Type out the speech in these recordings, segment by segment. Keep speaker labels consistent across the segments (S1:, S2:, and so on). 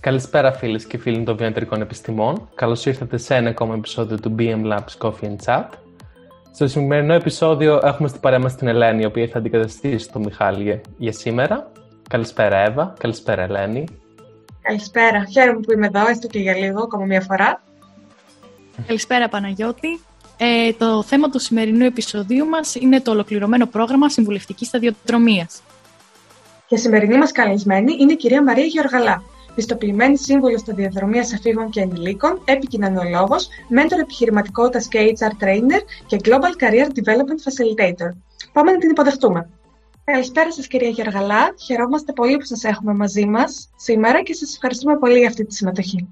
S1: Καλησπέρα φίλες και φίλοι των βιομετρικών επιστημών. Καλώς ήρθατε σε ένα ακόμα επεισόδιο του BM Labs Coffee and Chat. Στο σημερινό επεισόδιο έχουμε στην παρέα μας την Ελένη, η οποία θα αντικαταστήσει τον Μιχάλη για σήμερα. Καλησπέρα Εύα, καλησπέρα Ελένη.
S2: Καλησπέρα, χαίρομαι που είμαι εδώ, έστω και για λίγο, ακόμα μια φορά.
S3: Καλησπέρα Παναγιώτη. Ε, το θέμα του σημερινού επεισοδίου μας είναι το ολοκληρωμένο πρόγραμμα συμβουλευτικής σταδιοδρομίας.
S2: Και σημερινή μας καλεσμένη είναι η κυρία Μαρία Γεωργαλά, πιστοποιημένη σύμβουλο σταδιοδρομία εφήβων και ενηλίκων, επικοινωνιολόγος, μέντορ επιχειρηματικότητας και HR trainer και Global Career Development Facilitator. Πάμε να την υποδεχτούμε. Καλησπέρα σας, κυρία Γεωργαλά. Χαιρόμαστε πολύ που σας έχουμε μαζί μας σήμερα και σας ευχαριστούμε πολύ για αυτή τη συμμετοχή.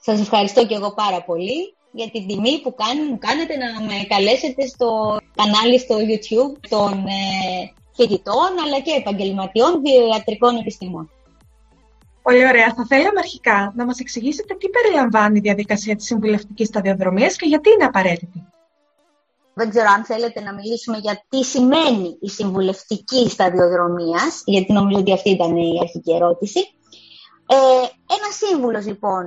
S4: Σας ευχαριστώ και εγώ πάρα πολύ για την τιμή που μου κάνετε να με καλέσετε στο κανάλι στο YouTube των ε, φοιτητών αλλά και επαγγελματιών βιοιατρικών επιστημών.
S2: Πολύ ωραία. Θα θέλαμε αρχικά να μας εξηγήσετε τι περιλαμβάνει η διαδικασία της συμβουλευτικής σταδιοδρομίας και γιατί είναι απαραίτητη.
S4: Δεν ξέρω αν θέλετε να μιλήσουμε για τι σημαίνει η συμβουλευτική σταδιοδρομία, γιατί νομίζω ότι αυτή ήταν η αρχική ερώτηση. Ε, ένας σύμβουλος λοιπόν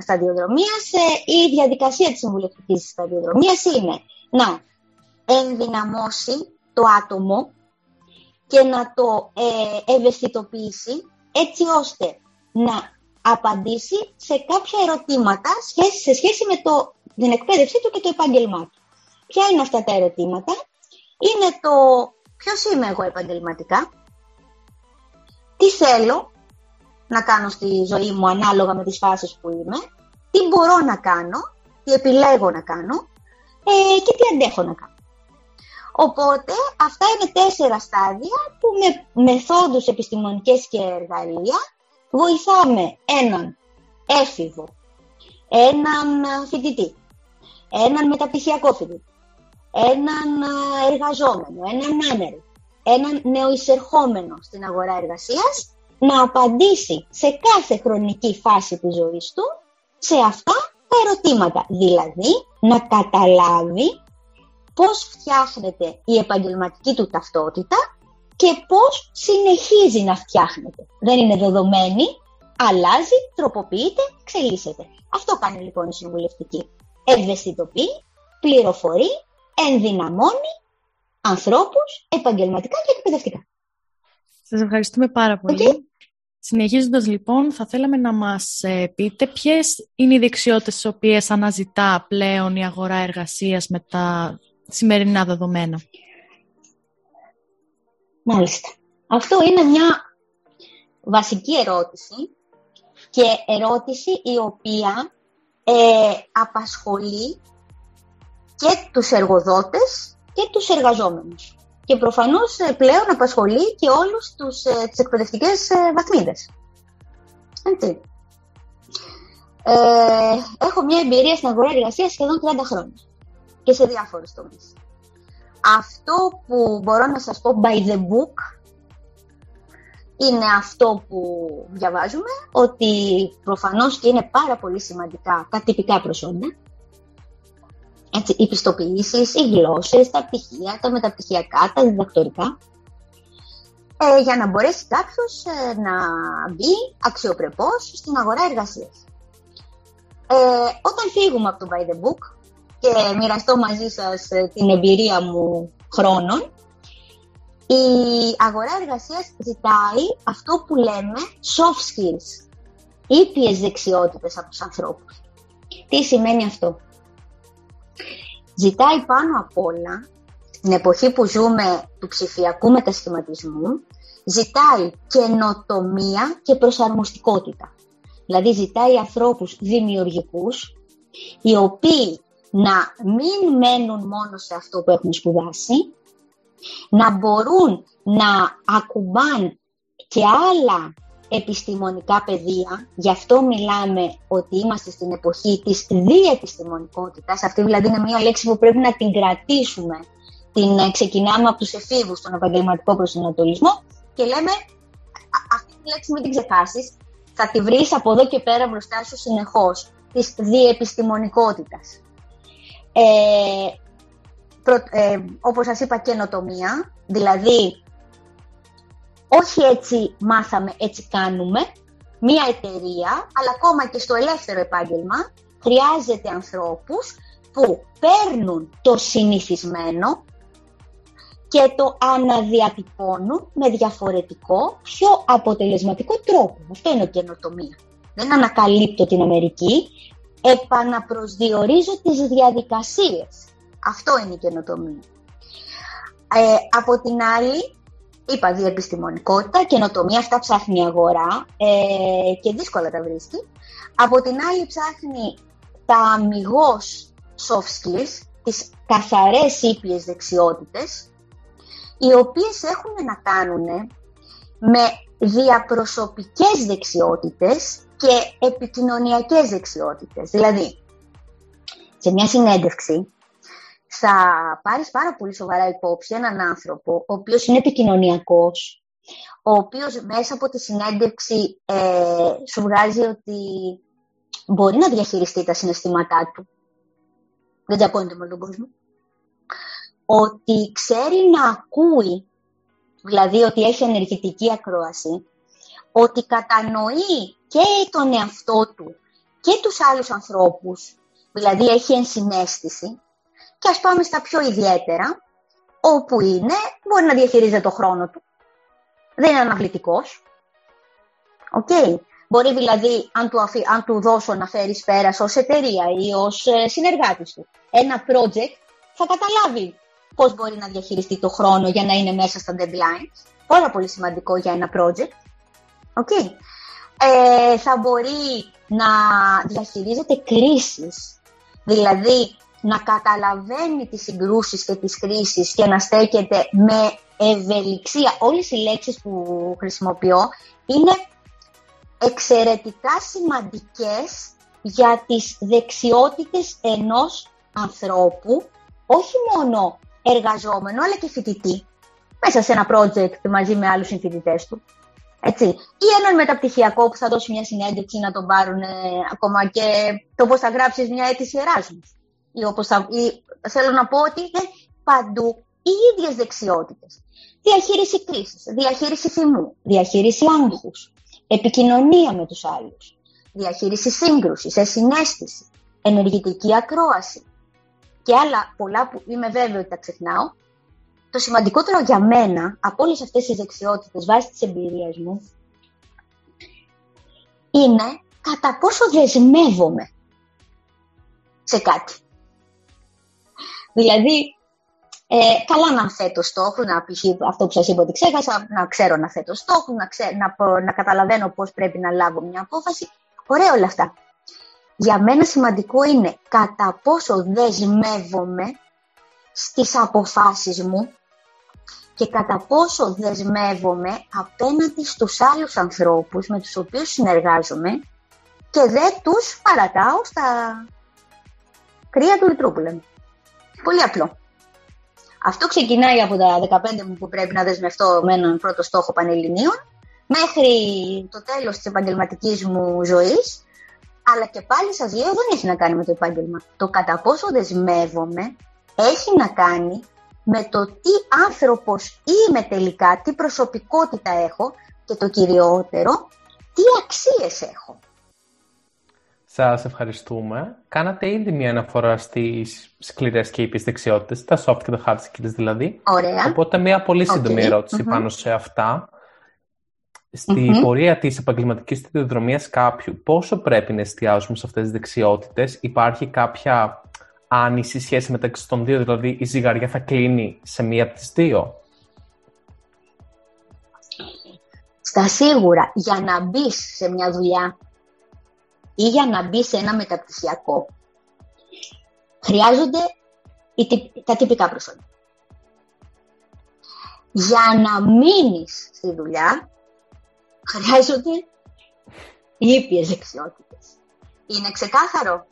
S4: σταδιοδρομίας, ε, η διαδικασία της συμβουλευτικής σταδιοδρομίας είναι να ενδυναμώσει το άτομο και να το ε, ευαισθητοποιήσει έτσι ώστε να απαντήσει σε κάποια ερωτήματα σε σχέση με το, την εκπαίδευσή του και το επάγγελμά του. Ποια είναι αυτά τα ερωτήματα; Είναι το ποιος είμαι εγώ επαγγελματικά, τι θέλω να κάνω στη ζωή μου ανάλογα με τις φάσεις που είμαι, τι μπορώ να κάνω, τι επιλέγω να κάνω; Ε, και τι αντέχω να κάνω. Οπότε αυτά είναι τέσσερα στάδια που με μεθόδους επιστημονικές και εργαλεία βοηθάμε έναν έφηβο, έναν φοιτητή, έναν μεταπτυχιακό φοιτητή, έναν εργαζόμενο, έναν άνεργο, έναν νεοεισερχόμενο στην αγορά εργασίας να απαντήσει σε κάθε χρονική φάση της ζωής του σε αυτά τα ερωτήματα. Δηλαδή, να καταλάβει πώς φτιάχνεται η επαγγελματική του ταυτότητα και πώς συνεχίζει να φτιάχνεται. Δεν είναι δεδομένη, αλλάζει, τροποποιείται, εξελίσσεται. Αυτό κάνει λοιπόν η συμβουλευτική. Ευαισθητοποιεί, πληροφορεί, ενδυναμώνει ανθρώπους επαγγελματικά και εκπαιδευτικά.
S3: Σας ευχαριστούμε πάρα πολύ. Okay. Συνεχίζοντας λοιπόν, θα θέλαμε να μας ε, πείτε ποιες είναι οι δεξιότητες τις οποίες αναζητά πλέον η αγορά εργασίας με τα σημερινά δεδομένα.
S4: Μάλιστα. Αυτό είναι μια βασική ερώτηση και ερώτηση η οποία ε, απασχολεί και τους εργοδότες και τους εργαζόμενους. Και προφανώς ε, πλέον απασχολεί και όλους τους, ε, τις εκπαιδευτικές ε, βαθμίδες. Έτσι. Ε, έχω μια εμπειρία στην αγορά εργασίας σχεδόν 30 χρόνια και σε διάφορους τομείς. Αυτό που μπορώ να σας πω by the book είναι αυτό που διαβάζουμε, ότι προφανώς και είναι πάρα πολύ σημαντικά τα τυπικά προσόντα, έτσι, οι πιστοποιήσεις, οι γλώσσες, τα πτυχία, τα μεταπτυχιακά, τα διδακτορικά, ε, για να μπορέσει κάποιος ε, να μπει αξιοπρεπώς στην αγορά εργασίας. Ε, όταν φύγουμε από το by the book, και μοιραστώ μαζί σας ε, την εμπειρία μου χρόνων. Η αγορά εργασίας ζητάει αυτό που λέμε soft skills, ήπιες δεξιότητες από τους ανθρώπους. Τι σημαίνει αυτό; Ζητάει πάνω απ' όλα, στην εποχή που ζούμε του ψηφιακού μετασχηματισμού, ζητάει καινοτομία και προσαρμοστικότητα. Δηλαδή ζητάει ανθρώπους δημιουργικούς, οι οποίοι να μην μένουν μόνο σε αυτό που έχουν σπουδάσει, να μπορούν να ακουμπάν και άλλα επιστημονικά πεδία, γι' αυτό μιλάμε ότι είμαστε στην εποχή της διεπιστημονικότητας, αυτή δηλαδή είναι μια λέξη που πρέπει να την κρατήσουμε, την ε, ξεκινάμε από τους εφήβους στον επαγγελματικό προσανατολισμό και λέμε αυτή τη λέξη μην την ξεχάσεις, θα τη βρεις από εδώ και πέρα μπροστά σου συνεχώς, της διεπιστημονικότητας ε, προ, ε, όπως σας είπα καινοτομία, δηλαδή όχι έτσι μάθαμε, έτσι κάνουμε, μία εταιρεία, αλλά ακόμα και στο ελεύθερο επάγγελμα, χρειάζεται ανθρώπους που παίρνουν το συνηθισμένο και το αναδιατυπώνουν με διαφορετικό, πιο αποτελεσματικό τρόπο. Αυτό είναι καινοτομία. Δεν ανακαλύπτω την Αμερική, επαναπροσδιορίζω τις διαδικασίες. Αυτό είναι η καινοτομία. Ε, από την άλλη, είπα διεπιστημονικότητα, καινοτομία, αυτά ψάχνει η αγορά ε, και δύσκολα τα βρίσκει. Από την άλλη ψάχνει τα αμυγός soft skills, τις καθαρές ήπιες δεξιότητες, οι οποίες έχουν να κάνουν με διαπροσωπικές δεξιότητες και επικοινωνιακές δεξιότητες. Δηλαδή, σε μια συνέντευξη θα πάρεις πάρα πολύ σοβαρά υπόψη έναν άνθρωπο ο οποίος είναι επικοινωνιακός, ο οποίος μέσα από τη συνέντευξη ε, σου βγάζει ότι μπορεί να διαχειριστεί τα συναισθήματά του. Δεν τσακώνεται με τον κόσμο. Ότι ξέρει να ακούει, δηλαδή ότι έχει ενεργητική ακρόαση, ότι κατανοεί και τον εαυτό του και τους άλλους ανθρώπους, δηλαδή έχει ενσυναίσθηση, και ας πάμε στα πιο ιδιαίτερα, όπου είναι, μπορεί να διαχειρίζεται το χρόνο του, δεν είναι αναβλητικός. Okay. Μπορεί δηλαδή, αν του, αφή, αν του δώσω να φέρει πέρα ως εταιρεία ή ως ε, συνεργάτης του ένα project, θα καταλάβει πώς μπορεί να διαχειριστεί το χρόνο για να είναι μέσα στα deadlines. Πάρα πολύ σημαντικό για ένα project. Okay. Ε, θα μπορεί να διαχειρίζεται κρίσεις. Δηλαδή, να καταλαβαίνει τις συγκρούσεις και τις κρίσεις και να στέκεται με ευελιξία. Όλες οι λέξεις που χρησιμοποιώ είναι εξαιρετικά σημαντικές για τις δεξιότητες ενός ανθρώπου, όχι μόνο εργαζόμενο, αλλά και φοιτητή, μέσα σε ένα project μαζί με άλλους συμφοιτητές του. Έτσι. Ή έναν μεταπτυχιακό που θα δώσει μια συνέντευξη να τον πάρουν ακόμα και το πώς θα γράψεις μια αίτηση Εράσμους ή όπως θα, ή, θέλω να πω ότι είναι παντού οι ίδιες δεξιότητες. Διαχείριση κρίσης, διαχείριση θυμού, διαχείριση άγχους, επικοινωνία με τους άλλους, διαχείριση σύγκρουσης, εσυναίσθηση, ενεργητική ακρόαση και άλλα πολλά που είμαι βέβαιη ότι τα ξεχνάω. Το σημαντικότερο για μένα από όλες αυτές τις δεξιότητες βάσει της εμπειρίας μου είναι κατά πόσο δεσμεύομαι σε κάτι. Δηλαδή, ε, καλά να θέτω στόχο, να π.χ. αυτό που σας είπα ότι ξέχασα, να ξέρω να θέτω στόχο, να, να, να καταλαβαίνω πώς πρέπει να λάβω μια απόφαση. Ωραία όλα αυτά. Για μένα σημαντικό είναι κατά πόσο δεσμεύομαι στις αποφάσεις μου και κατά πόσο δεσμεύομαι απέναντι στους άλλους ανθρώπους με τους οποίους συνεργάζομαι και δεν τους παρατάω στα κρύα του λιτρού που λέμε. Πολύ απλό. Αυτό ξεκινάει από τα 15 μου που πρέπει να δεσμευτώ με έναν πρώτο στόχο πανελληνίων μέχρι το τέλος της επαγγελματικής μου ζωής αλλά και πάλι σας λέω δεν έχει να κάνει με το επάγγελμα. Το κατά πόσο δεσμεύομαι έχει να κάνει με το τι άνθρωπος είμαι τελικά, τι προσωπικότητα έχω και το κυριότερο, τι αξίες έχω.
S1: Σας ευχαριστούμε. Κάνατε ήδη μια αναφορά στις σκληρές και ήπιες δεξιότητες, τα soft και τα hard skills δηλαδή.
S4: Ωραία.
S1: Οπότε μια πολύ σύντομη ερώτηση πάνω σε αυτά. Στη πορεία της επαγγελματικής σταδιοδρομίας κάποιου, πόσο πρέπει να εστιάζουμε σε αυτές τις δεξιότητες, υπάρχει κάποια άνηση σχέση μεταξύ των δύο, δηλαδή η ζυγαριά θα κλείνει σε μία από τις δύο.
S4: Στα σίγουρα, για να μπεις σε μια δουλειά ή για να μπεις σε ένα μεταπτυχιακό, χρειάζονται τα τυπικά προσόντα. Για να μείνεις στη δουλειά, χρειάζονται ήπιες δεξιότητες. Είναι ξεκάθαρο;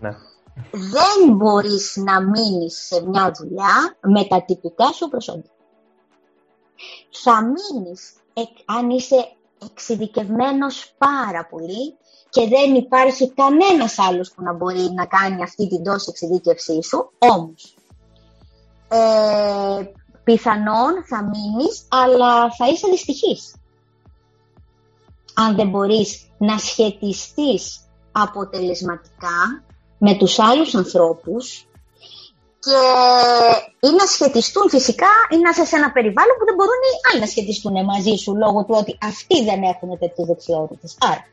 S1: Ναι.
S4: Δεν μπορείς να μείνεις σε μια δουλειά με τα τυπικά σου προσόντα. Θα μείνεις αν είσαι εξειδικευμένος πάρα πολύ και δεν υπάρχει κανένας άλλος που να μπορεί να κάνει αυτή την τόση εξειδίκευσή σου, όμως ε, πιθανόν θα μείνεις, αλλά θα είσαι δυστυχής. αν δεν μπορείς να σχετιστείς αποτελεσματικά με τους άλλους ανθρώπους και ή να σχετιστούν φυσικά ή να είσαι σε ένα περιβάλλον που δεν μπορούν οι άλλοι να σχετιστούν μαζί σου λόγω του ότι αυτοί δεν έχουν τέτοιες δεξιότητες. Άρα,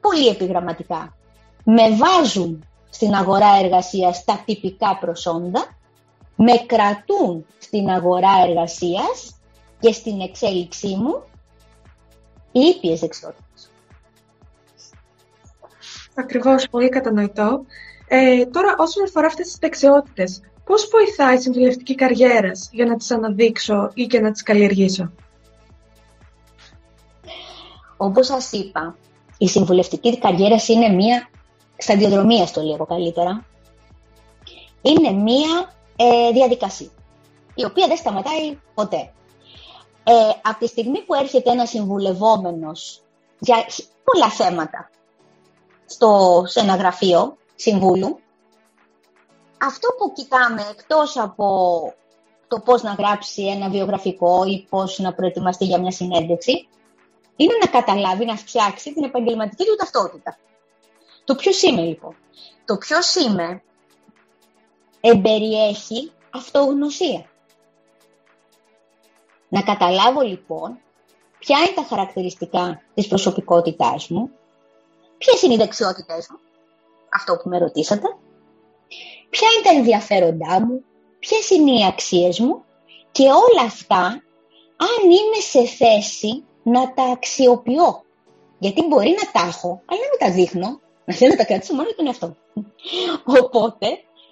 S4: πολύ επιγραμματικά, με βάζουν στην αγορά εργασίας τα τυπικά προσόντα, με κρατούν στην αγορά εργασίας και στην εξέλιξή μου οι ήπιες δεξιότητες.
S2: Ακριβώς, πολύ κατανοητό. Ε, τώρα, όσον αφορά αυτές τις δεξιότητες, πώς βοηθάει η συμβουλευτική καριέρα για να τις αναδείξω ή και να τις καλλιεργήσω;
S4: Όπως σας είπα, η συμβουλευτική καριέρα είναι μία σταδιοδρομία, στο λίγο καλύτερα. Είναι μία ε, διαδικασία, η οποία δεν σταματάει ποτέ. Ε, από τη στιγμή που έρχεται ένας συμβουλευόμενος για πολλά θέματα στο, σε ένα γραφείο συμβούλου, αυτό που κοιτάμε εκτός από το πώς να γράψει ένα βιογραφικό ή πώς να προετοιμαστεί για μια συνέντευξη, είναι να καταλάβει, να φτιάξει την επαγγελματική του ταυτότητα. Το ποιος είμαι λοιπόν; Το ποιος είμαι εμπεριέχει αυτογνωσία. Να καταλάβω λοιπόν ποια είναι τα χαρακτηριστικά της προσωπικότητάς μου, ποιες είναι οι δεξιότητες μου, αυτό που με ρωτήσατε, ποια είναι τα ενδιαφέροντά μου, ποιες είναι οι αξίες μου; Και όλα αυτά αν είμαι σε θέση να τα αξιοποιώ. Γιατί μπορεί να τα έχω, αλλά να μην τα δείχνω, να θέλω να τα κρατήσω μόνο για τον εαυτό. Οπότε,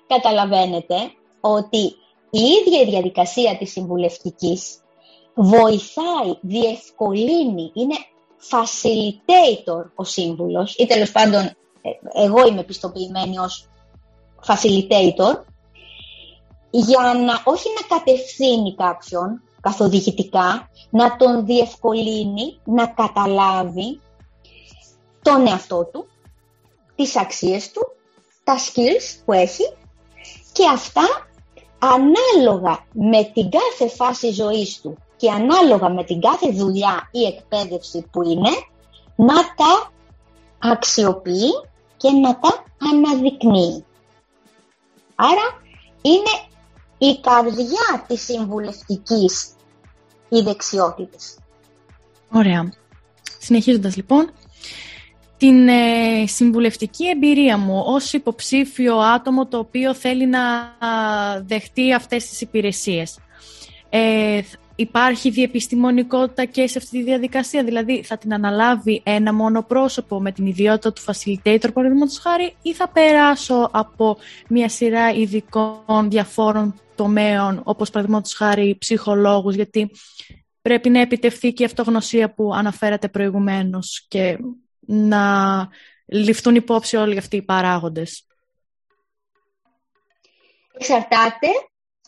S4: καταλαβαίνετε ότι η ίδια η διαδικασία της συμβουλευτικής βοηθάει, διευκολύνει, είναι facilitator ο σύμβουλος ή τέλος πάντων ε, εγώ είμαι πιστοποιημένη ως facilitator για να όχι να κατευθύνει κάποιον καθοδηγητικά, να τον διευκολύνει να καταλάβει τον εαυτό του, τις αξίες του, τα skills που έχει και αυτά ανάλογα με την κάθε φάση ζωής του και ανάλογα με την κάθε δουλειά ή εκπαίδευση που είναι, να τα αξιοποιεί και να τα αναδεικνύει. Άρα είναι η καρδιά της συμβουλευτικής οι δεξιότητες.
S3: Ωραία. Συνεχίζοντας λοιπόν, την ε, συμβουλευτική εμπειρία μου ως υποψήφιο άτομο το οποίο θέλει να δεχτεί αυτές τις υπηρεσίες. Ε, υπάρχει διεπιστημονικότητα και σε αυτή τη διαδικασία, δηλαδή θα την αναλάβει ένα μόνο πρόσωπο με την ιδιότητα του facilitator, παραδείγματος χάρη, ή θα περάσω από μια σειρά ειδικών διαφόρων τομέων, όπως παραδείγματος χάρη ψυχολόγους, γιατί πρέπει να επιτευχθεί και η αυτογνωσία που αναφέρατε προηγουμένως και να ληφθούν υπόψη όλοι αυτοί οι παράγοντες.
S4: Εξαρτάται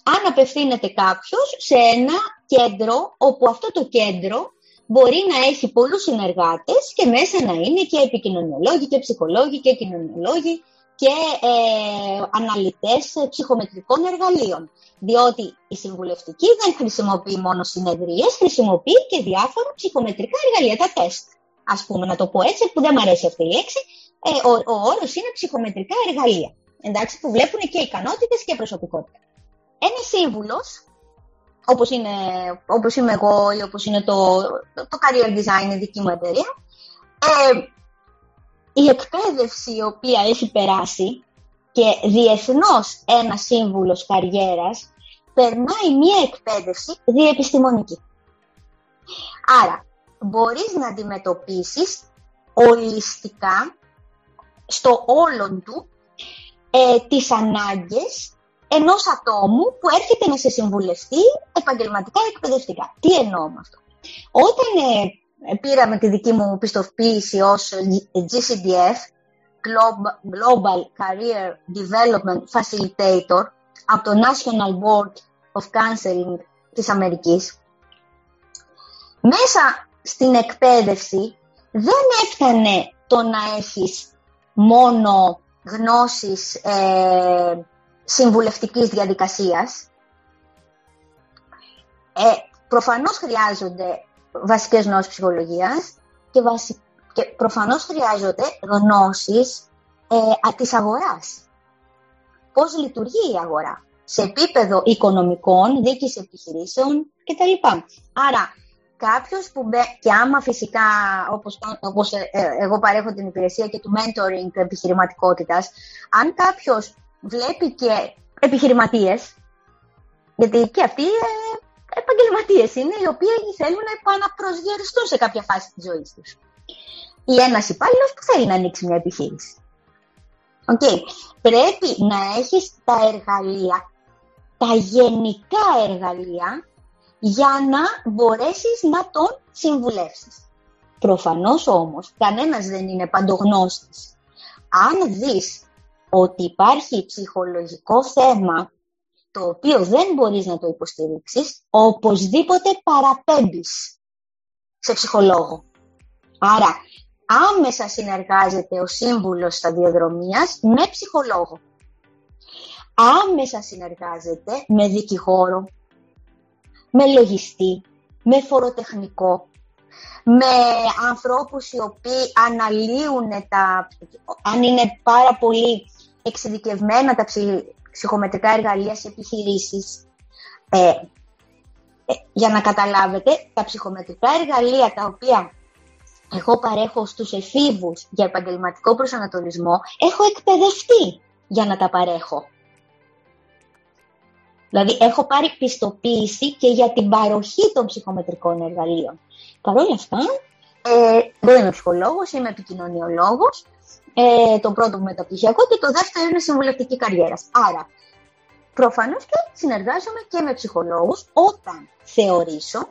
S4: αν απευθύνεται κάποιος σε ένα κέντρο, όπου αυτό το κέντρο μπορεί να έχει πολλούς συνεργάτες και μέσα να είναι και επικοινωνιολόγοι και ψυχολόγοι και κοινωνιολόγοι και ε, αναλυτές ψυχομετρικών εργαλείων. Διότι η συμβουλευτική δεν χρησιμοποιεί μόνο συνεδρίες, χρησιμοποιεί και διάφορα ψυχομετρικά εργαλεία, τα τεστ. Ας πούμε, να το πω έτσι, που δεν μου αρέσει αυτή η λέξη, ε, ο, ο όρος είναι ψυχομετρικά εργαλεία. Εντάξει, που βλέπουν και ικανότητες και προσωπικότητα. Ένας σύμβουλος, όπως, είναι, όπως είμαι εγώ ή όπως είναι το, το career design, η δική μου εταιρεία, ε, η εκπαίδευση η οποία έχει περάσει και διεθνώς ένα σύμβουλος καριέρας περνάει μία εκπαίδευση διεπιστημονική. Άρα, μπορείς να αντιμετωπίσεις ολιστικά στο όλον του ε, τις ανάγκες ενός ατόμου που έρχεται να σε συμβουλευτεί επαγγελματικά ή εκπαιδευτικά. Τι εννοώ με αυτό; Όταν ε, πήραμε τη δική μου πιστοποίηση ως GCDF, Global Career Development Facilitator, από το National Board of Counseling της Αμερικής, μέσα στην εκπαίδευση δεν έφτανε το να έχεις μόνο γνώσεις ε, συμβουλευτικής διαδικασίας. Ε, προφανώς χρειάζονται βασικές γνώσεις ψυχολογίας, και, βασι... και προφανώς χρειάζονται γνώσεις ε, της αγοράς. Πώς λειτουργεί η αγορά; Σε επίπεδο οικονομικών, δίκης επιχειρήσεων κτλ. Άρα, κάποιος που μπε... και άμα φυσικά, όπως, όπως ε, ε, εγώ παρέχω την υπηρεσία και του mentoring επιχειρηματικότητας, αν κάποιος βλέπει και επιχειρηματίες, γιατί και αυτοί ε, επαγγελματίες είναι, οι οποίοι θέλουν να επαναπροσδιοριστούν σε κάποια φάση της ζωής τους. Ή ένας υπάλληλος που θέλει να ανοίξει μια επιχείρηση. Okay. Πρέπει να έχεις τα εργαλεία, τα γενικά εργαλεία, για να μπορέσεις να τον συμβουλεύσεις. Προφανώς όμως, κανένας δεν είναι παντογνώστης. Αν δεις ότι υπάρχει ψυχολογικό θέμα το οποίο δεν μπορείς να το υποστηρίξεις, οπωσδήποτε παραπέμπεις σε ψυχολόγο. Άρα, άμεσα συνεργάζεται ο σύμβουλος σταδιοδρομίας με ψυχολόγο. Άμεσα συνεργάζεται με δικηγόρο, με λογιστή, με φοροτεχνικό, με ανθρώπους οι οποίοι αναλύουν τα, αν είναι πάρα πολύ εξειδικευμένα τα ψυχομετρικά εργαλεία σε επιχειρήσεις. Ε, ε, για να καταλάβετε, τα ψυχομετρικά εργαλεία τα οποία εγώ παρέχω στους εφήβους για επαγγελματικό προσανατολισμό, έχω εκπαιδευτεί για να τα παρέχω. Δηλαδή, έχω πάρει πιστοποίηση και για την παροχή των ψυχομετρικών εργαλείων. Παρ' όλα αυτά, ε, δεν είμαι ψυχολόγος, είμαι επικοινωνιολόγος, ε, το πρώτο μου μεταπτυχιακό και το δεύτερο είναι συμβουλευτική καριέρα. Άρα, προφανώς και συνεργάζομαι και με ψυχολόγους όταν θεωρήσω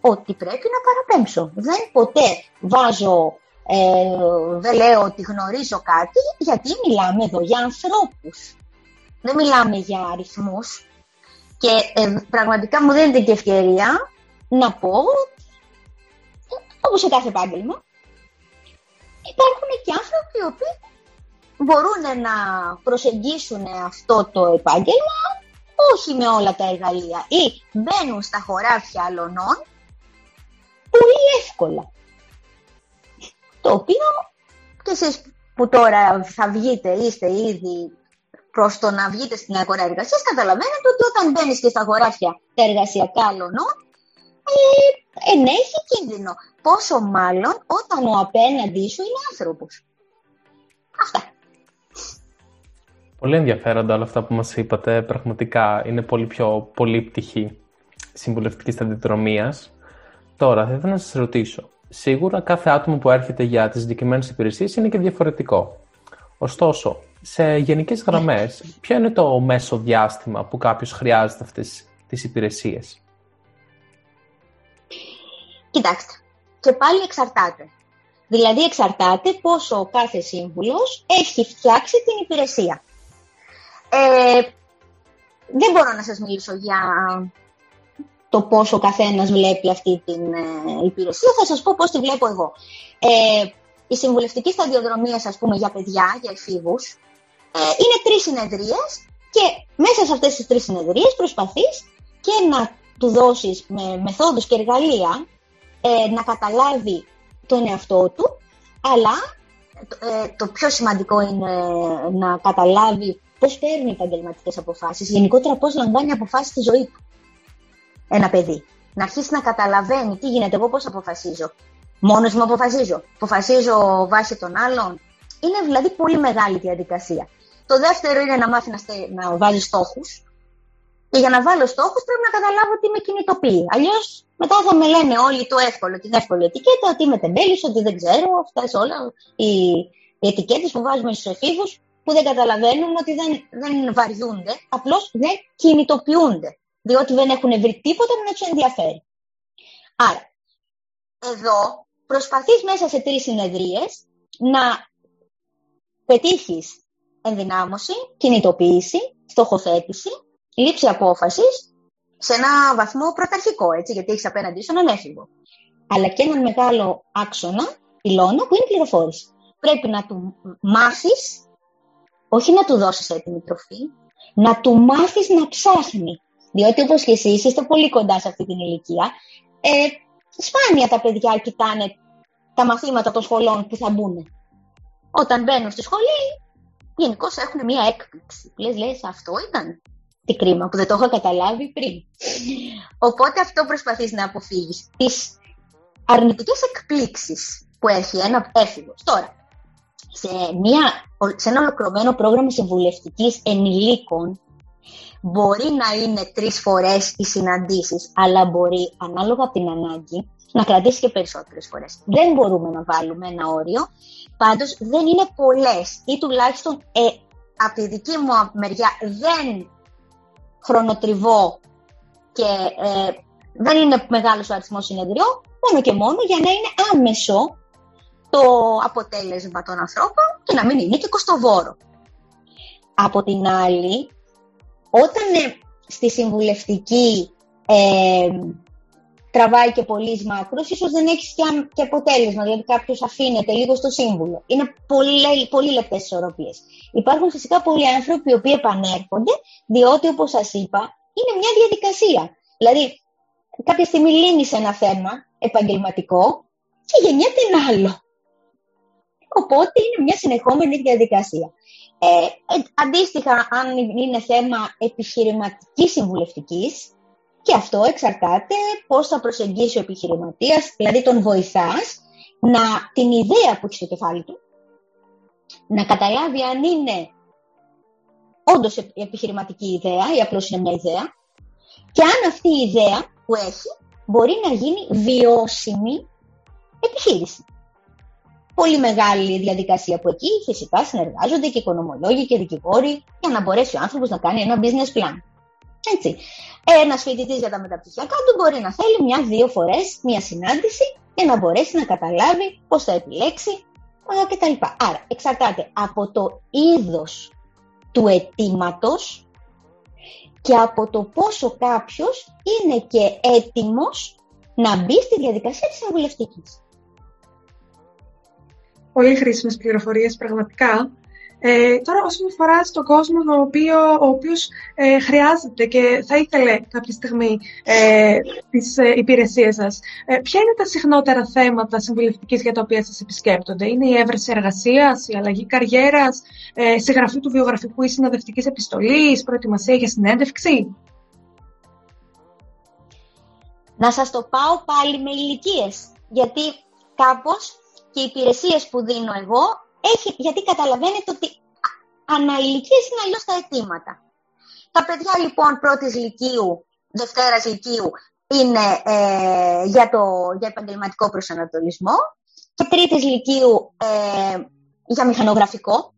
S4: ότι πρέπει να παραπέμψω. Δεν ποτέ βάζω, ε, δεν λέω ότι γνωρίζω κάτι, γιατί μιλάμε εδώ για ανθρώπους. Δεν μιλάμε για αριθμούς. Και ε, πραγματικά μου δίνεται και ευκαιρία να πω, όπως σε κάθε επάγγελμα, υπάρχουν και άνθρωποι οι οποίοι μπορούν να προσεγγίσουν αυτό το επάγγελμα όχι με όλα τα εργαλεία ή μπαίνουν στα χωράφια αλωνών πολύ εύκολα. Το οποίο και εσείς που τώρα θα βγείτε, είστε ήδη προς το να βγείτε στην αγορά εργασίας, καταλαβαίνετε ότι όταν μπαίνεις και στα χωράφια τα εργασιακά αλωνών, ε, ενέχει κίνδυνο. Πόσο μάλλον όταν ο απέναντί σου είναι άνθρωπος. Αυτά.
S1: Πολύ ενδιαφέροντα όλα αυτά που μας είπατε. Πραγματικά είναι πολύ πιο πολύ πτυχή συμβουλευτικής σταδιοδρομίας. Τώρα, θα ήθελα να σας ρωτήσω. Σίγουρα κάθε άτομο που έρχεται για τις συγκεκριμένες υπηρεσίες είναι και διαφορετικό. Ωστόσο, σε γενικές γραμμές, ποιο είναι το μέσο διάστημα που κάποιος χρειάζεται αυτές τις υπηρεσίες;
S4: Κοιτάξτε, και πάλι εξαρτάται. Δηλαδή εξαρτάται πόσο ο κάθε σύμβουλος έχει φτιάξει την υπηρεσία. Ε, δεν μπορώ να σας μιλήσω για το πόσο ο καθένας βλέπει αυτή την ε, υπηρεσία. Θα σας πω πώς τη βλέπω εγώ. Ε, η συμβουλευτική σταδιοδρομία, ας πούμε, για παιδιά, για εφήβους, ε, είναι τρεις συνεδρίες και μέσα σε αυτές τις τρεις συνεδρίες προσπαθείς και να του δώσεις με μεθόδους και εργαλεία ε, να καταλάβει τον εαυτό του, αλλά ε, το πιο σημαντικό είναι να καταλάβει πώς παίρνει επαγγελματικές αποφάσεις, γενικότερα πώς λαμβάνει αποφάσεις στη ζωή του ένα παιδί. Να αρχίσει να καταλαβαίνει τι γίνεται, εγώ πώς αποφασίζω. Μόνος μου αποφασίζω. Αποφασίζω βάσει των άλλων. Είναι δηλαδή πολύ μεγάλη διαδικασία. Το δεύτερο είναι να μάθει να, να βάζει στόχους. Και για να βάλω στόχους πρέπει να καταλάβω τι με κινητοποιεί. Αλλιώς μετά θα με λένε όλοι το εύκολο, την εύκολη ετικέτα, ότι είμαι τεμπέλη, ότι δεν ξέρω, αυτές όλα οι, οι ετικέτες που βάζουμε στους εφήβους που δεν καταλαβαίνουν ότι δεν, δεν βαριούνται, απλώς δεν κινητοποιούνται. Διότι δεν έχουν βρει τίποτα που να τους ενδιαφέρει. Άρα, εδώ προσπαθείς μέσα σε τρεις συνεδρίες να πετύχεις ενδυνάμωση, κινητοποίηση, στοχοθέτηση λήψη απόφασης σε ένα βαθμό πρωταρχικό, έτσι, γιατί έχεις απέναντί σου έναν έφηβο. Αλλά και έναν μεγάλο άξονα, πυλώνα, που είναι η πληροφόρηση. Πρέπει να του μάθεις, όχι να του δώσεις έτοιμη τροφή, να του μάθεις να ψάχνει. Διότι όπως και εσεί είστε πολύ κοντά σε αυτή την ηλικία, ε, σπάνια τα παιδιά κοιτάνε τα μαθήματα των σχολών που θα μπουν. Όταν μπαίνουν στη σχολή, γενικώς έχουν μία έκπληξη. Λες, λες, αυτό ήταν. Τι κρίμα που δεν το έχω καταλάβει πριν. Οπότε αυτό προσπαθείς να αποφύγεις. Τις αρνητικές εκπλήξεις που έχει ένα έφηβος. Τώρα, σε, μια, σε ένα ολοκληρωμένο πρόγραμμα συμβουλευτικής ενηλίκων μπορεί να είναι τρεις φορές οι συναντήσεις, αλλά μπορεί ανάλογα από την ανάγκη να κρατήσει και περισσότερες φορές. Δεν μπορούμε να βάλουμε ένα όριο, πάντως δεν είναι πολλές ή τουλάχιστον ε, από τη δική μου μεριά δεν χρονοτριβώ και ε, δεν είναι μεγάλος ο αριθμός συνεδριών, μόνο και μόνο για να είναι άμεσο το αποτέλεσμα των ανθρώπων και να μην είναι και κοστοβόρο. Από την άλλη, όταν ε, στη συμβουλευτική ε, τραβάει και πολύ μάκρο, ίσως δεν έχεις και, και αποτέλεσμα. Δηλαδή, κάποιος αφήνεται λίγο στο σύμβουλο. Είναι πολύ, πολύ λεπτές ισορροπίες. Υπάρχουν φυσικά πολλοί άνθρωποι οι οποίοι επανέρχονται, διότι όπως σας είπα, είναι μια διαδικασία. Δηλαδή, κάποια στιγμή λύνεις ένα θέμα επαγγελματικό και γεννιέται ένα άλλο. Οπότε είναι μια συνεχόμενη διαδικασία. Ε, ε, αντίστοιχα, αν είναι θέμα επιχειρηματικής συμβουλευτικής, και αυτό εξαρτάται πώς θα προσεγγίσει ο επιχειρηματίας, δηλαδή τον βοηθάς να την ιδέα που έχει στο κεφάλι του, να καταλάβει αν είναι όντως επιχειρηματική ιδέα ή απλώς είναι μια ιδέα και αν αυτή η ιδέα που έχει μπορεί να γίνει βιώσιμη επιχείρηση πολύ μεγάλη διαδικασία που εκεί φυσικά συνεργάζονται και οικονομολόγοι και δικηγόροι για να μπορέσει ο άνθρωπος να κάνει ένα business plan. Έτσι. Ένας φοιτητής για τα μεταπτυχιακά του μπορεί να θέλει μια-δύο φορές μια συνάντηση για να μπορέσει να καταλάβει πώς θα επιλέξει κτλ. Άρα, εξαρτάται από το είδος του αιτήματος και από το πόσο κάποιος είναι και έτοιμος να μπει στη διαδικασία της συμβουλευτικής
S2: πολύ χρήσιμες πληροφορίες πραγματικά. Ε, τώρα όσον αφορά στον κόσμο ο, οποίο, ο οποίος ε, χρειάζεται και θα ήθελε κάποια στιγμή ε, τις ε, υπηρεσίες σας, ε, ποια είναι τα συχνότερα θέματα συμβουλευτικής για τα οποία σας επισκέπτονται; Είναι η έβρεση εργασίας, η αλλαγή καριέρας, ε, συγγραφή του βιογραφικού ή συνοδευτικής επιστολής, προετοιμασία για συνέντευξη;
S4: Να σας το πάω πάλι με ηλικίες, γιατί κάπως και οι υπηρεσίες που δίνω εγώ, έχει, γιατί καταλαβαίνετε ότι αναηλικίε είναι αλλιώς τα αιτήματα. Τα παιδιά λοιπόν πρώτης λυκείου, δευτέρας λυκείου είναι ε, για, το, για επαγγελματικό προσανατολισμό και τρίτης λυκείου ε, για μηχανογραφικό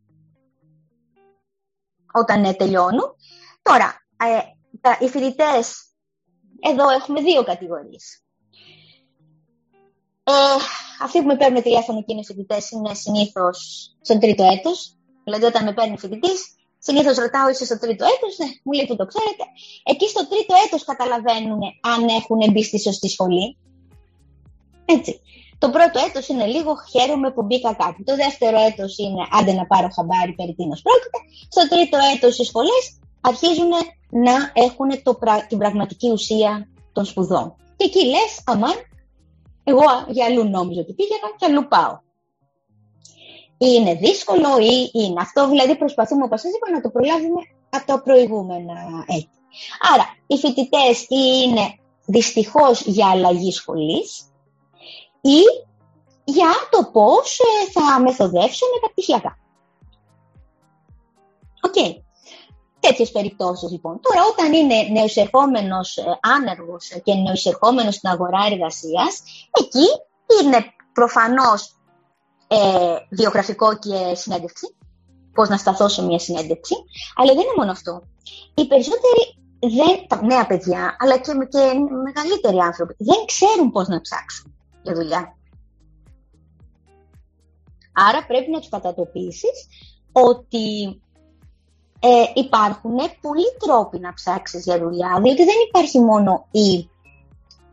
S4: όταν ε, τελειώνουν. Τώρα, ε, τα, οι φοιτητές, εδώ έχουμε δύο κατηγορίες. Ε, αυτοί που με παίρνουν τηλέφωνο και είναι φοιτητές είναι συνήθως στον τρίτο έτος. Δηλαδή, όταν με παίρνει φοιτητής, συνήθως ρωτάω, είσαι στο τρίτο έτος, ναι, μου λέει που το ξέρετε; Εκεί στο τρίτο έτος καταλαβαίνουν αν έχουν μπει στη σωστή σχολή. Έτσι. Το πρώτο έτος είναι λίγο χαίρομαι που μπήκα κάτι. Το δεύτερο έτος είναι άντε να πάρω χαμπάρι περί τίνος πρόκειται. Στο τρίτο έτος οι σχολές αρχίζουν να έχουν το, την πραγματική ουσία των σπουδών. Και εκεί λες, αμάν, εγώ για αλλού νόμιζα ότι πήγαινα και αλλού πάω. Είναι δύσκολο ή είναι. Αυτό δηλαδή προσπαθούμε, όπως σας είπα, να το προλάβουμε από τα προηγούμενα έτη. Άρα, οι φοιτητές ή είναι δυστυχώς για αλλαγή σχολής ή για το πώς ε, θα μεθοδεύσω μεταπτυχιακά. OK. Okay τέτοιες περιπτώσεις λοιπόν. Τώρα όταν είναι νεοεισερχόμενος ε, άνεργος και νεοεισερχόμενος στην αγορά εργασίας, εκεί είναι προφανώς ε, βιογραφικό και συνέντευξη, πώς να σταθώ σε μια συνέντευξη, αλλά δεν είναι μόνο αυτό. Οι περισσότεροι δεν, τα νέα παιδιά, αλλά και, και μεγαλύτεροι άνθρωποι, δεν ξέρουν πώς να ψάξουν για δουλειά. Άρα πρέπει να τους κατατοπίσεις ότι ε, υπάρχουν πολλοί τρόποι να ψάξεις για δουλειά, διότι δεν υπάρχει μόνο η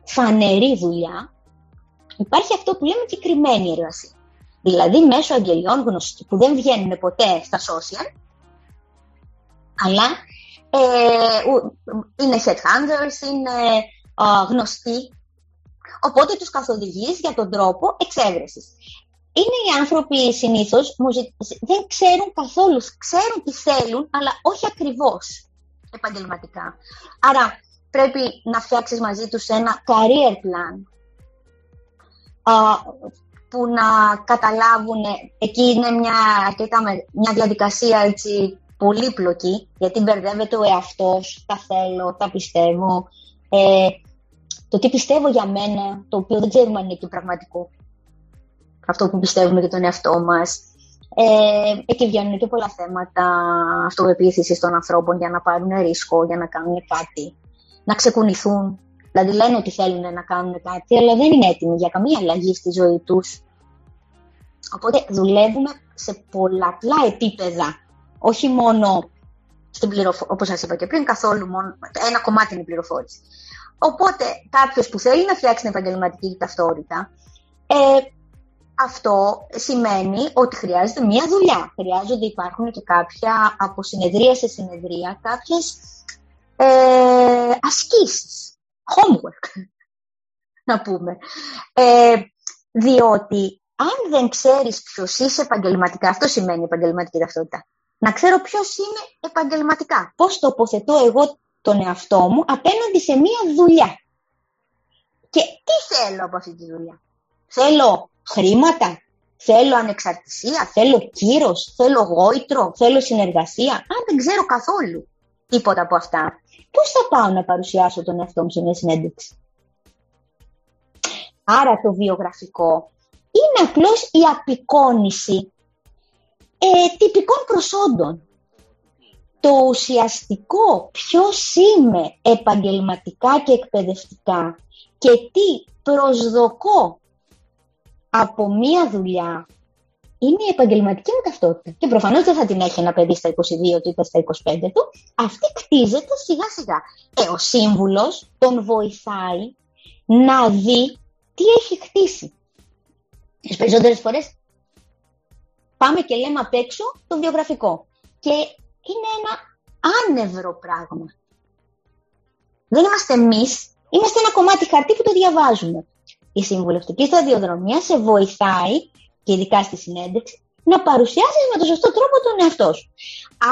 S4: φανερή δουλειά, υπάρχει αυτό που λέμε και κρυμμένη εργασία. Δηλαδή μέσω αγγελιών γνωστοί, που δεν βγαίνουν ποτέ στα social, αλλά ε, είναι headhunters, είναι γνωστοί Οπότε τους καθοδηγείς για τον τρόπο εξέβρεσης. Είναι οι άνθρωποι συνήθως, δεν ξέρουν καθόλου, ξέρουν τι θέλουν, αλλά όχι ακριβώς επαγγελματικά. Άρα πρέπει να φτιάξεις μαζί τους ένα career plan, που να καταλάβουν, εκεί είναι μια, μια διαδικασία έτσι, πολύπλοκη, γιατί μπερδεύεται ο εαυτός, τα θέλω, τα πιστεύω, ε, το τι πιστεύω για μένα, το οποίο δεν ξέρουμε αν είναι και πραγματικό. Αυτό που πιστεύουμε για τον εαυτό μας. Ε, εκεί βγαίνουν και πολλά θέματα αυτοπεποίθησης των ανθρώπων για να πάρουν ρίσκο, για να κάνουν κάτι, να ξεκουνηθούν. Δηλαδή λένε ότι θέλουν να κάνουν κάτι, αλλά δεν είναι έτοιμοι για καμία αλλαγή στη ζωή τους. Οπότε δουλεύουμε σε πολλαπλά επίπεδα. Όχι μόνο στην πληροφόρηση, όπως σας είπα και πριν, καθόλου μόνο, ένα κομμάτι είναι η πληροφόρηση. Οπότε κάποιος που θέλει να φτιάξει την επαγγελματική ταυτότητα, ε, αυτό σημαίνει ότι χρειάζεται μία δουλειά. Χρειάζονται, υπάρχουν και κάποια από συνεδρία σε συνεδρία, κάποιες ε, ασκήσεις, homework, να πούμε. Ε, διότι αν δεν ξέρεις ποιος είσαι επαγγελματικά, αυτό σημαίνει επαγγελματική ταυτότητα, να ξέρω ποιος είναι επαγγελματικά, πώς τοποθετώ εγώ τον εαυτό μου απέναντι σε μία δουλειά. Και τι θέλω από αυτή τη δουλειά; Θέλω χρήματα, θέλω ανεξαρτησία, θέλω κύρος, θέλω γόητρο, θέλω συνεργασία. Αν δεν ξέρω καθόλου τίποτα από αυτά, πώς θα πάω να παρουσιάσω τον εαυτό μου σε μια συνέντευξη; Άρα το βιογραφικό είναι απλώς η απεικόνηση ε, τυπικών προσόντων. Το ουσιαστικό ποιος είμαι επαγγελματικά και εκπαιδευτικά και τι προσδοκώ από μία δουλειά είναι η επαγγελματική μου ταυτότητα. Και προφανώς δεν θα την έχει ένα παιδί στα 22 του ή στα 25 του. Αυτή κτίζεται σιγά σιγά. Ε, ο σύμβουλος τον βοηθάει να δει τι έχει χτίσει. Τις περισσότερες φορές πάμε και λέμε απ' έξω το βιογραφικό. Και είναι ένα άνευρο πράγμα. Δεν είμαστε εμείς, είμαστε ένα κομμάτι χαρτί που το διαβάζουμε. Η συμβουλευτική σταδιοδρομία σε βοηθάει, και ειδικά στη συνέντευξη, να παρουσιάσεις με τον σωστό τρόπο τον εαυτό σου.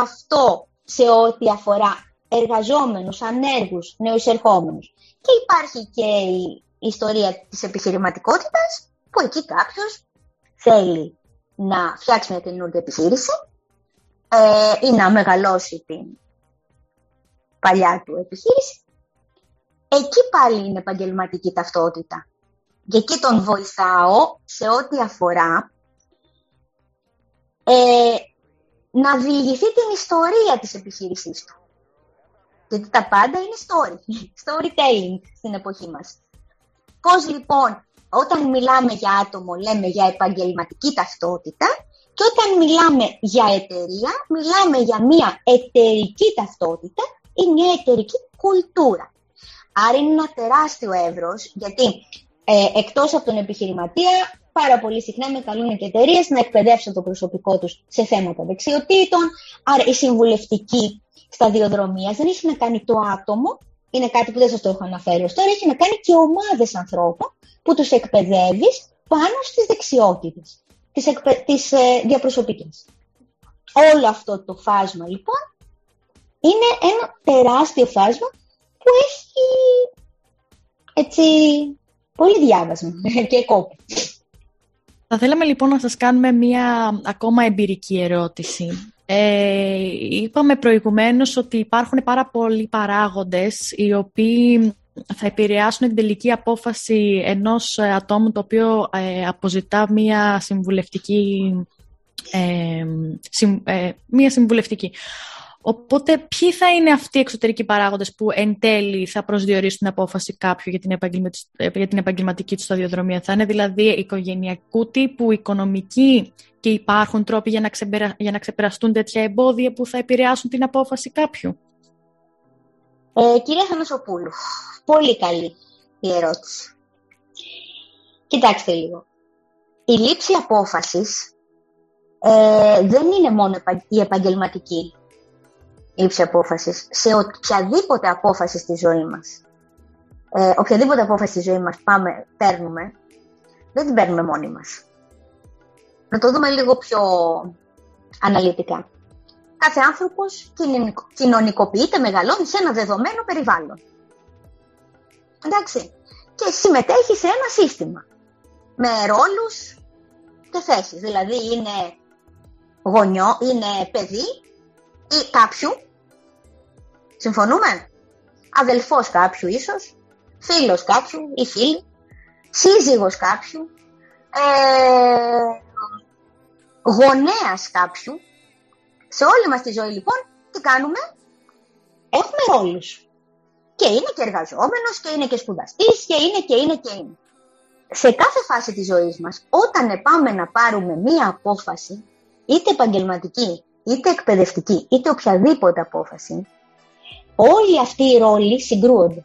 S4: Αυτό σε ό,τι αφορά εργαζόμενους, ανέργους, νεοεισερχόμενους. Και υπάρχει και η ιστορία της επιχειρηματικότητας, που εκεί κάποιος θέλει να φτιάξει μια καινούργια επιχείρηση ε, ή να μεγαλώσει την παλιά του επιχείρηση. Εκεί πάλι είναι επαγγελματική ταυτότητα. Και εκεί τον βοηθάω σε ό,τι αφορά ε, να διηγηθεί την ιστορία της επιχείρησής του. Γιατί τα πάντα είναι story, storytelling στην εποχή μας. Πώς λοιπόν, όταν μιλάμε για άτομο, λέμε για επαγγελματική ταυτότητα και όταν μιλάμε για εταιρεία, μιλάμε για μια εταιρική ταυτότητα ή μια εταιρική κουλτούρα. Άρα είναι ένα τεράστιο εύρος, γιατί ε, εκτός από τον επιχειρηματία, πάρα πολύ συχνά με καλούν και εταιρείες να εκπαιδεύσουν το προσωπικό τους σε θέματα δεξιοτήτων. Άρα η συμβουλευτική σταδιοδρομίας δεν έχει να κάνει το άτομο, είναι κάτι που δεν σας το έχω αναφέρει ως τώρα, έχει να κάνει και ομάδες ανθρώπων που τους εκπαιδεύεις πάνω στις δεξιότητες, τις, εκπαι... τις ε, διαπροσωπικές. Όλο αυτό το φάσμα λοιπόν είναι ένα τεράστιο φάσμα που έχει έτσι πολύ διάβασμα και κόπο.
S3: Θα θέλαμε λοιπόν να σας κάνουμε μία ακόμα εμπειρική ερώτηση. Ε, είπαμε προηγουμένως ότι υπάρχουν πάρα πολλοί παράγοντες οι οποίοι θα επηρεάσουν την τελική απόφαση ενός ατόμου το οποίο ε, αποζητά μία συμβουλευτική, ε, ε μία συμβουλευτική. Οπότε, ποιοι θα είναι αυτοί οι εξωτερικοί παράγοντες που εν τέλει θα προσδιορίσουν την απόφαση κάποιου για την, για την επαγγελματική του σταδιοδρομία; Θα είναι δηλαδή οικογενειακού τύπου, οικονομική και υπάρχουν τρόποι για να, ξεπερα... για να ξεπεραστούν τέτοια εμπόδια που θα επηρεάσουν την απόφαση κάποιου;
S4: Ε, κυρία Θανασοπούλου, πολύ καλή η ερώτηση. Κοιτάξτε λίγο. Η λήψη απόφασης ε, δεν είναι μόνο η επαγγελματική λήψη απόφασης, σε οποιαδήποτε απόφαση στη ζωή μας. ε, οποιαδήποτε απόφαση στη ζωή μας πάμε, παίρνουμε, δεν την παίρνουμε μόνοι μας. Να το δούμε λίγο πιο αναλυτικά. Κάθε άνθρωπος κοινωνικοποιείται, μεγαλώνει σε ένα δεδομένο περιβάλλον. Εντάξει. Και συμμετέχει σε ένα σύστημα. Με ρόλους και θέσεις. Δηλαδή είναι γονιό, είναι παιδί ή κάποιου. Συμφωνούμε; Αδελφός κάποιου ίσως. Φίλος κάποιου ή φίλη. Σύζυγος κάποιου. Ε, γονέας κάποιου. Σε όλη μας τη ζωή λοιπόν, τι κάνουμε; Έχουμε ρόλους. Και είναι και εργαζόμενος και είναι και σπουδαστής και είναι και είναι και είναι. Σε κάθε φάση της ζωής μας, όταν πάμε να πάρουμε μία απόφαση, είτε επαγγελματική, είτε εκπαιδευτική, είτε οποιαδήποτε απόφαση, όλοι αυτοί οι ρόλοι συγκρούονται.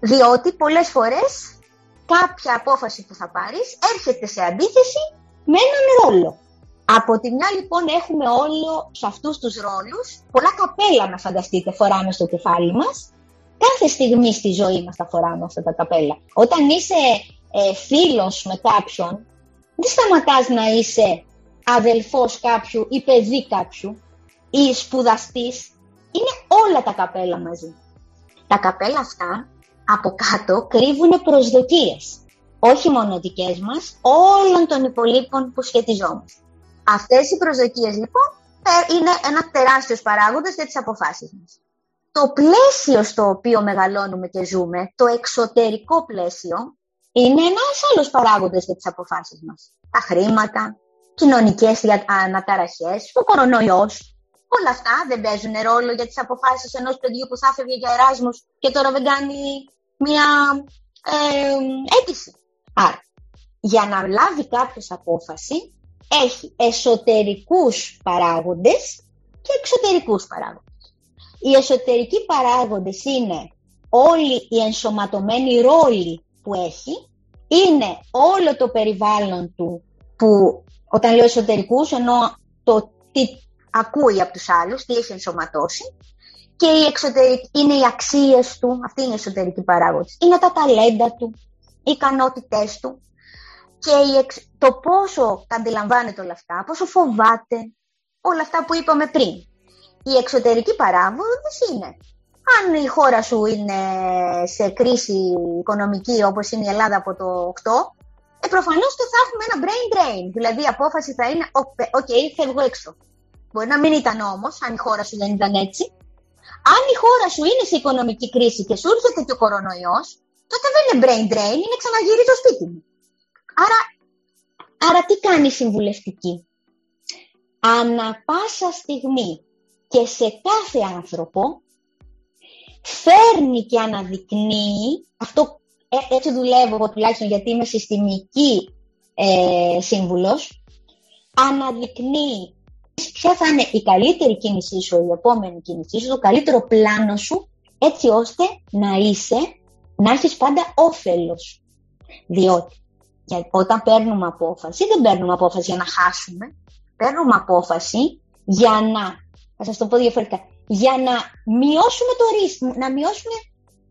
S4: Διότι πολλές φορές κάποια απόφαση που θα πάρεις έρχεται σε αντίθεση με έναν ρόλο. Από τη μια λοιπόν έχουμε όλο σε αυτούς τους ρόλους πολλά καπέλα να φανταστείτε φοράμε στο κεφάλι μας. Κάθε στιγμή στη ζωή μας τα φοράμε αυτά τα καπέλα. Όταν είσαι ε, φίλος με κάποιον, δεν σταματάς να είσαι αδελφός κάποιου ή παιδί κάποιου ή σπουδαστής. Είναι όλα τα καπέλα μαζί. Τα καπέλα αυτά από κάτω κρύβουν προσδοκίες. Όχι μόνο δικές μας, όλων των υπολείπων που σχετιζόμαστε. Αυτές οι προσδοκίες λοιπόν είναι ένα τεράστιος παράγοντας για τις αποφάσεις μας. Το πλαίσιο στο οποίο μεγαλώνουμε και ζούμε, το εξωτερικό πλαίσιο, είναι ένας άλλος παράγοντας για τις αποφάσεις μας. Τα χρήματα, κοινωνικές αναταραχές, ο κορονοϊός, όλα αυτά δεν παίζουν ρόλο για τις αποφάσεις ενός παιδιού που θα έφευγε για εράσμους και τώρα δεν κάνει μια ε, αίτηση. Άρα, για να λάβει κάποιος απόφαση, έχει εσωτερικούς παράγοντες και εξωτερικούς παράγοντες. Οι εσωτερικοί παράγοντες είναι όλοι οι ενσωματωμένοι ρόλοι που έχει, είναι όλο το περιβάλλον του που όταν λέω εσωτερικούς εννοώ το τι ακούει από τους άλλους, τι έχει ενσωματώσει και η εξωτερική, είναι οι αξίες του, αυτή είναι η εσωτερική παράγοντες. Είναι τα ταλέντα του, οι ικανότητές του, και το πόσο τα αντιλαμβάνεται όλα αυτά, πόσο φοβάται όλα αυτά που είπαμε πριν. Οι εξωτερικοί παράγοντες είναι αν η χώρα σου είναι σε κρίση οικονομική όπως είναι η Ελλάδα από το 8, ε, προφανώς και θα έχουμε ένα brain drain. Δηλαδή η απόφαση θα είναι, OK, okay, φεύγω έξω. Μπορεί να μην ήταν όμως, αν η χώρα σου δεν ήταν έτσι. Αν η χώρα σου είναι σε οικονομική κρίση και σου έρχεται και ο κορονοϊός, τότε δεν είναι brain drain, είναι ξαναγυρίζω σπίτι μου. Άρα, άρα τι κάνει η συμβουλευτική; Ανά πάσα στιγμή και σε κάθε άνθρωπο φέρνει και αναδεικνύει, αυτό ε, έτσι δουλεύω εγώ τουλάχιστον γιατί είμαι συστημική ε, σύμβουλος, αναδεικνύει ποια θα είναι η καλύτερη κίνησή σου, η επόμενη κίνησή σου, το καλύτερο πλάνο σου, έτσι ώστε να είσαι, να έχεις πάντα όφελος. Διότι γιατί όταν παίρνουμε απόφαση, δεν παίρνουμε απόφαση για να χάσουμε. Παίρνουμε απόφαση για να, θα σας το πω διαφορετικά, για να μειώσουμε το ρίσκο, να μειώσουμε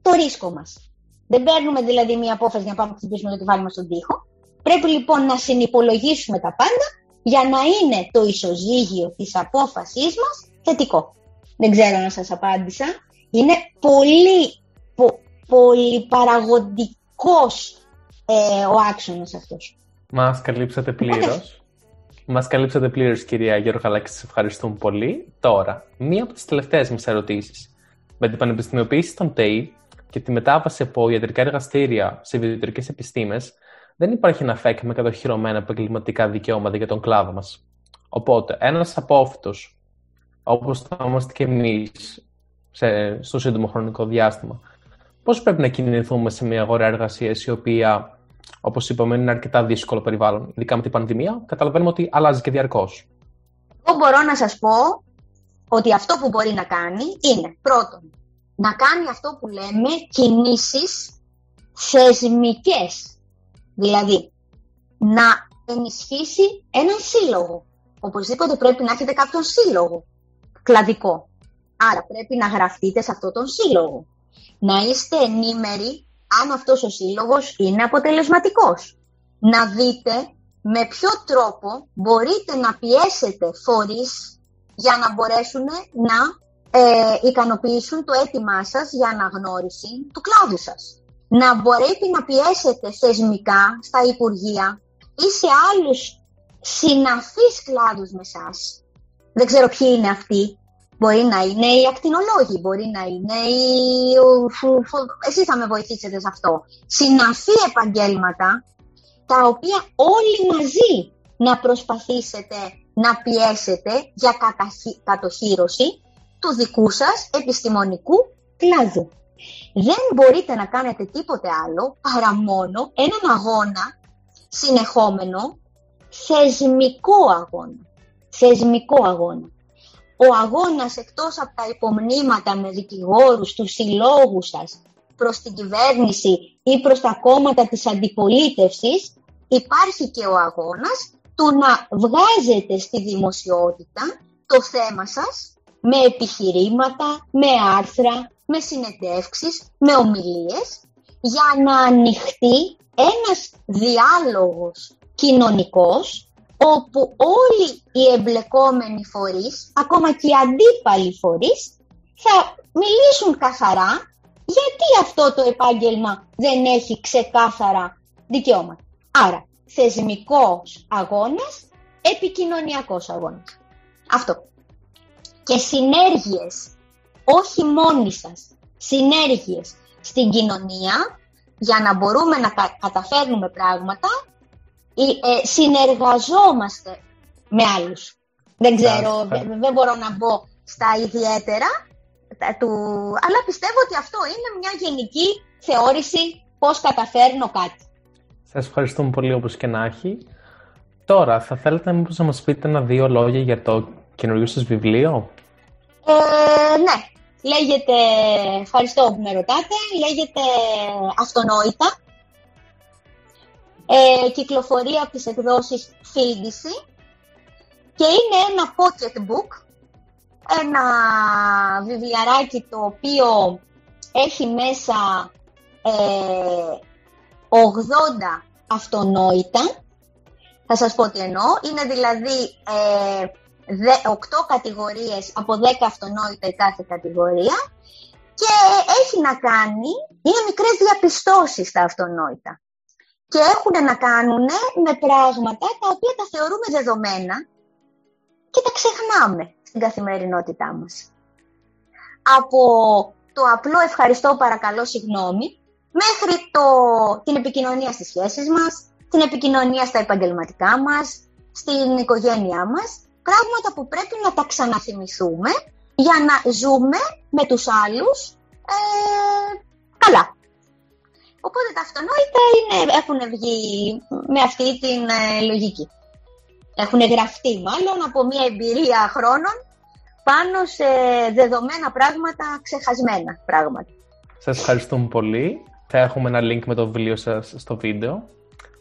S4: το ρίσκο μας. Δεν παίρνουμε δηλαδή μια απόφαση για να πάμε να χτυπήσουμε το κεφάλι μας στον τοίχο. Πρέπει λοιπόν να συνυπολογίσουμε τα πάντα για να είναι το ισοζύγιο της απόφασής μας θετικό. Δεν ξέρω να σας απάντησα. Είναι πολύ, πο, πολύ παραγωγικός ε, ο άξονας αυτός.
S1: Μας καλύψατε πλήρως. Μας καλύψατε πλήρως, κυρία Γιώργο Χαλάκη, σας ευχαριστούμε πολύ. Τώρα, μία από τις τελευταίες μας ερωτήσεις. Με την πανεπιστημιοποίηση των ΤΕΙ και τη μετάβαση από ιατρικά εργαστήρια σε βιοτρικές επιστήμες, δεν υπάρχει ένα ΦΕΚ με κατοχυρωμένα επαγγελματικά δικαιώματα για τον κλάδο μας. Οπότε, ένας απόφυτος, όπως θα είμαστε και εμείς στο σύντομο χρονικό διάστημα, πώς πρέπει να κινηθούμε σε μια αγορά εργασίας η οποία Όπως είπαμε, είναι αρκετά δύσκολο περιβάλλον. Ειδικά με την πανδημία, καταλαβαίνουμε ότι αλλάζει και διαρκώς.
S4: Εγώ μπορώ να σας πω ότι αυτό που μπορεί να κάνει είναι πρώτον να κάνει αυτό που λέμε κινήσεις θεσμικές. Δηλαδή, να ενισχύσει έναν σύλλογο. Οπωσδήποτε πρέπει να έχετε κάποιον σύλλογο κλαδικό. Άρα πρέπει να γραφτείτε σε αυτόν τον σύλλογο. Να είστε ενήμεροι αν αυτός ο σύλλογος είναι αποτελεσματικός. Να δείτε με ποιο τρόπο μπορείτε να πιέσετε φορείς για να μπορέσουν να ε, ικανοποιήσουν το αίτημά σας για αναγνώριση του κλάδου σας. Να μπορείτε να πιέσετε θεσμικά στα Υπουργεία ή σε άλλους συναφείς κλάδους με σας. Δεν ξέρω ποιοι είναι αυτοί. Μπορεί να είναι οι ακτινολόγοι, μπορεί να είναι οι... Εσείς θα με βοηθήσετε σε αυτό. Συναφή επαγγέλματα, τα οποία όλοι μαζί να προσπαθήσετε να πιέσετε για κατοχύρωση του δικού σας επιστημονικού κλάδου. Δεν μπορείτε να κάνετε τίποτε άλλο παρά μόνο έναν αγώνα συνεχόμενο, θεσμικό αγώνα. Θεσμικό αγώνα. Ο αγώνας εκτός από τα υπομνήματα με δικηγόρους, τους συλλόγους σας, προς την κυβέρνηση ή προς τα κόμματα της αντιπολίτευσης, υπάρχει και ο αγώνας του να βγάζετε στη δημοσιότητα το θέμα σας με επιχειρήματα, με άρθρα, με συνεντεύξεις, με ομιλίες, για να ανοιχτεί ένας διάλογος κοινωνικός, όπου όλοι οι εμπλεκόμενοι φορείς, ακόμα και οι αντίπαλοι φορείς, θα μιλήσουν καθαρά γιατί αυτό το επάγγελμα δεν έχει ξεκάθαρα δικαιώματα. Άρα, θεσμικός αγώνας, επικοινωνιακός αγώνας. Αυτό και συνέργειες, όχι μόνοι σας, συνέργειες στην κοινωνία για να μπορούμε να καταφέρνουμε πράγματα ε, συνεργαζόμαστε με άλλους. Δεν ξέρω, δεν μπορώ να μπω στα ιδιαίτερα, του, αλλά πιστεύω ότι αυτό είναι μια γενική θεώρηση πώς καταφέρνω κάτι.
S1: Σας ευχαριστούμε πολύ όπως και να έχει. Τώρα, θα θέλετε μήπως να μας πείτε ένα-δύο λόγια για το καινούριο σας βιβλίο;
S4: Ε, ναι, λέγεται, ευχαριστώ που με ρωτάτε, λέγεται Αυτονόητα. Ε, κυκλοφορεί από τις εκδόσεις Φίλντιση και είναι ένα pocket book, ένα βιβλιαράκι το οποίο έχει μέσα ε, 80 αυτονόητα. Θα σας πω τι εννοώ. Είναι δηλαδή ε, 8 κατηγορίες από 10 αυτονόητα η κάθε κατηγορία και έχει να κάνει, είναι μικρές διαπιστώσεις τα αυτονόητα και έχουν να κάνουν με πράγματα τα οποία τα θεωρούμε δεδομένα και τα ξεχνάμε στην καθημερινότητά μας. Από το απλό ευχαριστώ παρακαλώ συγγνώμη μέχρι το, την επικοινωνία στις σχέσεις μας, την επικοινωνία στα επαγγελματικά μας, στην οικογένειά μας πράγματα που πρέπει να τα ξαναθυμηθούμε για να ζούμε με τους άλλους ε, καλά. Οπότε τα αυτονόητα είναι, έχουν βγει με αυτή την ε, λογική. Έχουν γραφτεί μάλλον από μια εμπειρία χρόνων πάνω σε δεδομένα πράγματα, ξεχασμένα πράγματα.
S1: Σας ευχαριστούμε πολύ. Θα έχουμε ένα link με το βιβλίο σας στο βίντεο.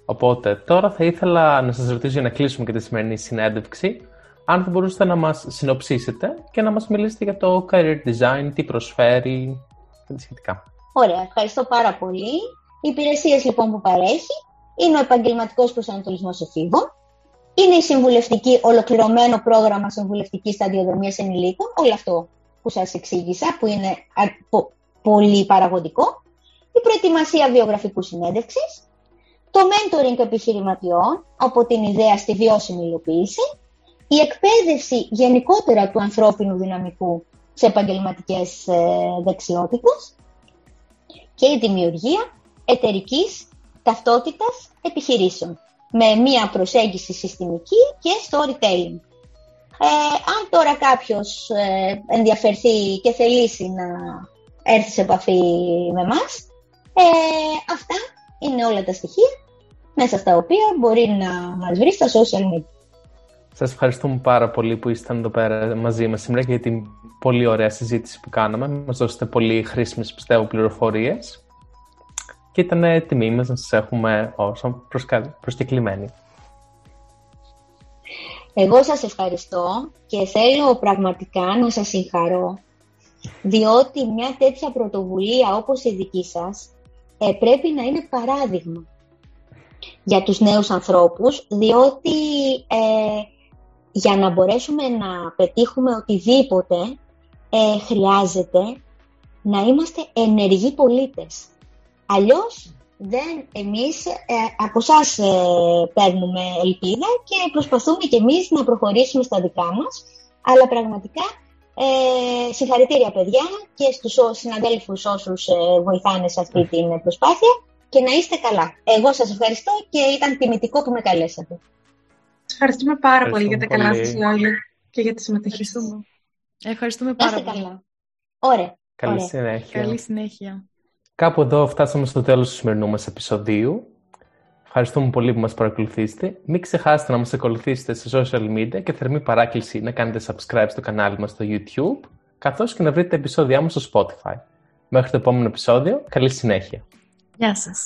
S1: Οπότε τώρα θα ήθελα να σας ρωτήσω για να κλείσουμε και τη σημερινή συνέντευξη αν θα μπορούσατε να μας συνοψίσετε και να μας μιλήσετε για το career design, τι προσφέρει και τα σχετικά.
S4: Ωραία, ευχαριστώ πάρα πολύ. Οι υπηρεσίες λοιπόν που παρέχει είναι ο επαγγελματικός προσανατολισμός εφήβων, είναι η συμβουλευτική, ολοκληρωμένο πρόγραμμα συμβουλευτικής σταδιοδρομίας ενηλίκων, όλο αυτό που σας εξήγησα, που είναι πολύ παραγωγικό, η προετοιμασία βιογραφικού συνέντευξης, το mentoring επιχειρηματιών από την ιδέα στη βιώσιμη υλοποίηση, η εκπαίδευση γενικότερα του ανθρώπινου δυναμικού σε επαγγελματικές ε, δεξιότητες και η δημιουργία εταιρικής ταυτότητας επιχειρήσεων με μία προσέγγιση συστημική και storytelling. Ε, αν τώρα κάποιος ε, ενδιαφερθεί και θελήσει να έρθει σε επαφή με μας, ε, αυτά είναι όλα τα στοιχεία μέσα στα οποία μπορεί να μας βρει στα social media.
S1: Σας ευχαριστούμε πάρα πολύ που ήσταν εδώ πέρα μαζί μας σήμερα και για την πολύ ωραία συζήτηση που κάναμε. Μας δώσετε πολύ χρήσιμες, πιστεύω, πληροφορίες. Και ήταν τιμή μας να σας έχουμε όσο προσκεκλημένοι.
S4: Εγώ σας ευχαριστώ και θέλω πραγματικά να σας συγχαρώ διότι μια τέτοια πρωτοβουλία όπως η δική σας ε, πρέπει να είναι παράδειγμα για τους νέους ανθρώπους, διότι ε, για να μπορέσουμε να πετύχουμε οτιδήποτε ε, χρειάζεται να είμαστε ενεργοί πολίτες. Αλλιώς δεν, εμείς ε, από εσάς ε, παίρνουμε ελπίδα και προσπαθούμε και εμείς να προχωρήσουμε στα δικά μας, αλλά πραγματικά ε, συγχαρητήρια παιδιά και στους συναδέλφους όσους ε, βοηθάνε σε αυτή την προσπάθεια και να είστε καλά. Εγώ σας ευχαριστώ και ήταν τιμητικό που με καλέσατε.
S2: Σας ευχαριστούμε πάρα πολύ για τα καλά σας λόγια και για τη συμμετοχή
S3: Ευχαριστούμε. Ευχαριστούμε πάρα πολύ.
S4: καλά. Ωραία.
S1: Καλή
S4: Ωραία.
S1: συνέχεια.
S3: Καλή συνέχεια.
S1: Κάπου εδώ φτάσαμε στο τέλος του σημερινού μας επεισοδίου. Ευχαριστούμε πολύ που μας παρακολουθήσετε. Μην ξεχάσετε να μας ακολουθήσετε σε social media και θερμή παράκληση να κάνετε subscribe στο κανάλι μας στο YouTube, καθώς και να βρείτε τα επεισόδια μας στο Spotify. Μέχρι το επόμενο επεισόδιο, καλή συνέχεια.
S3: Γεια σας.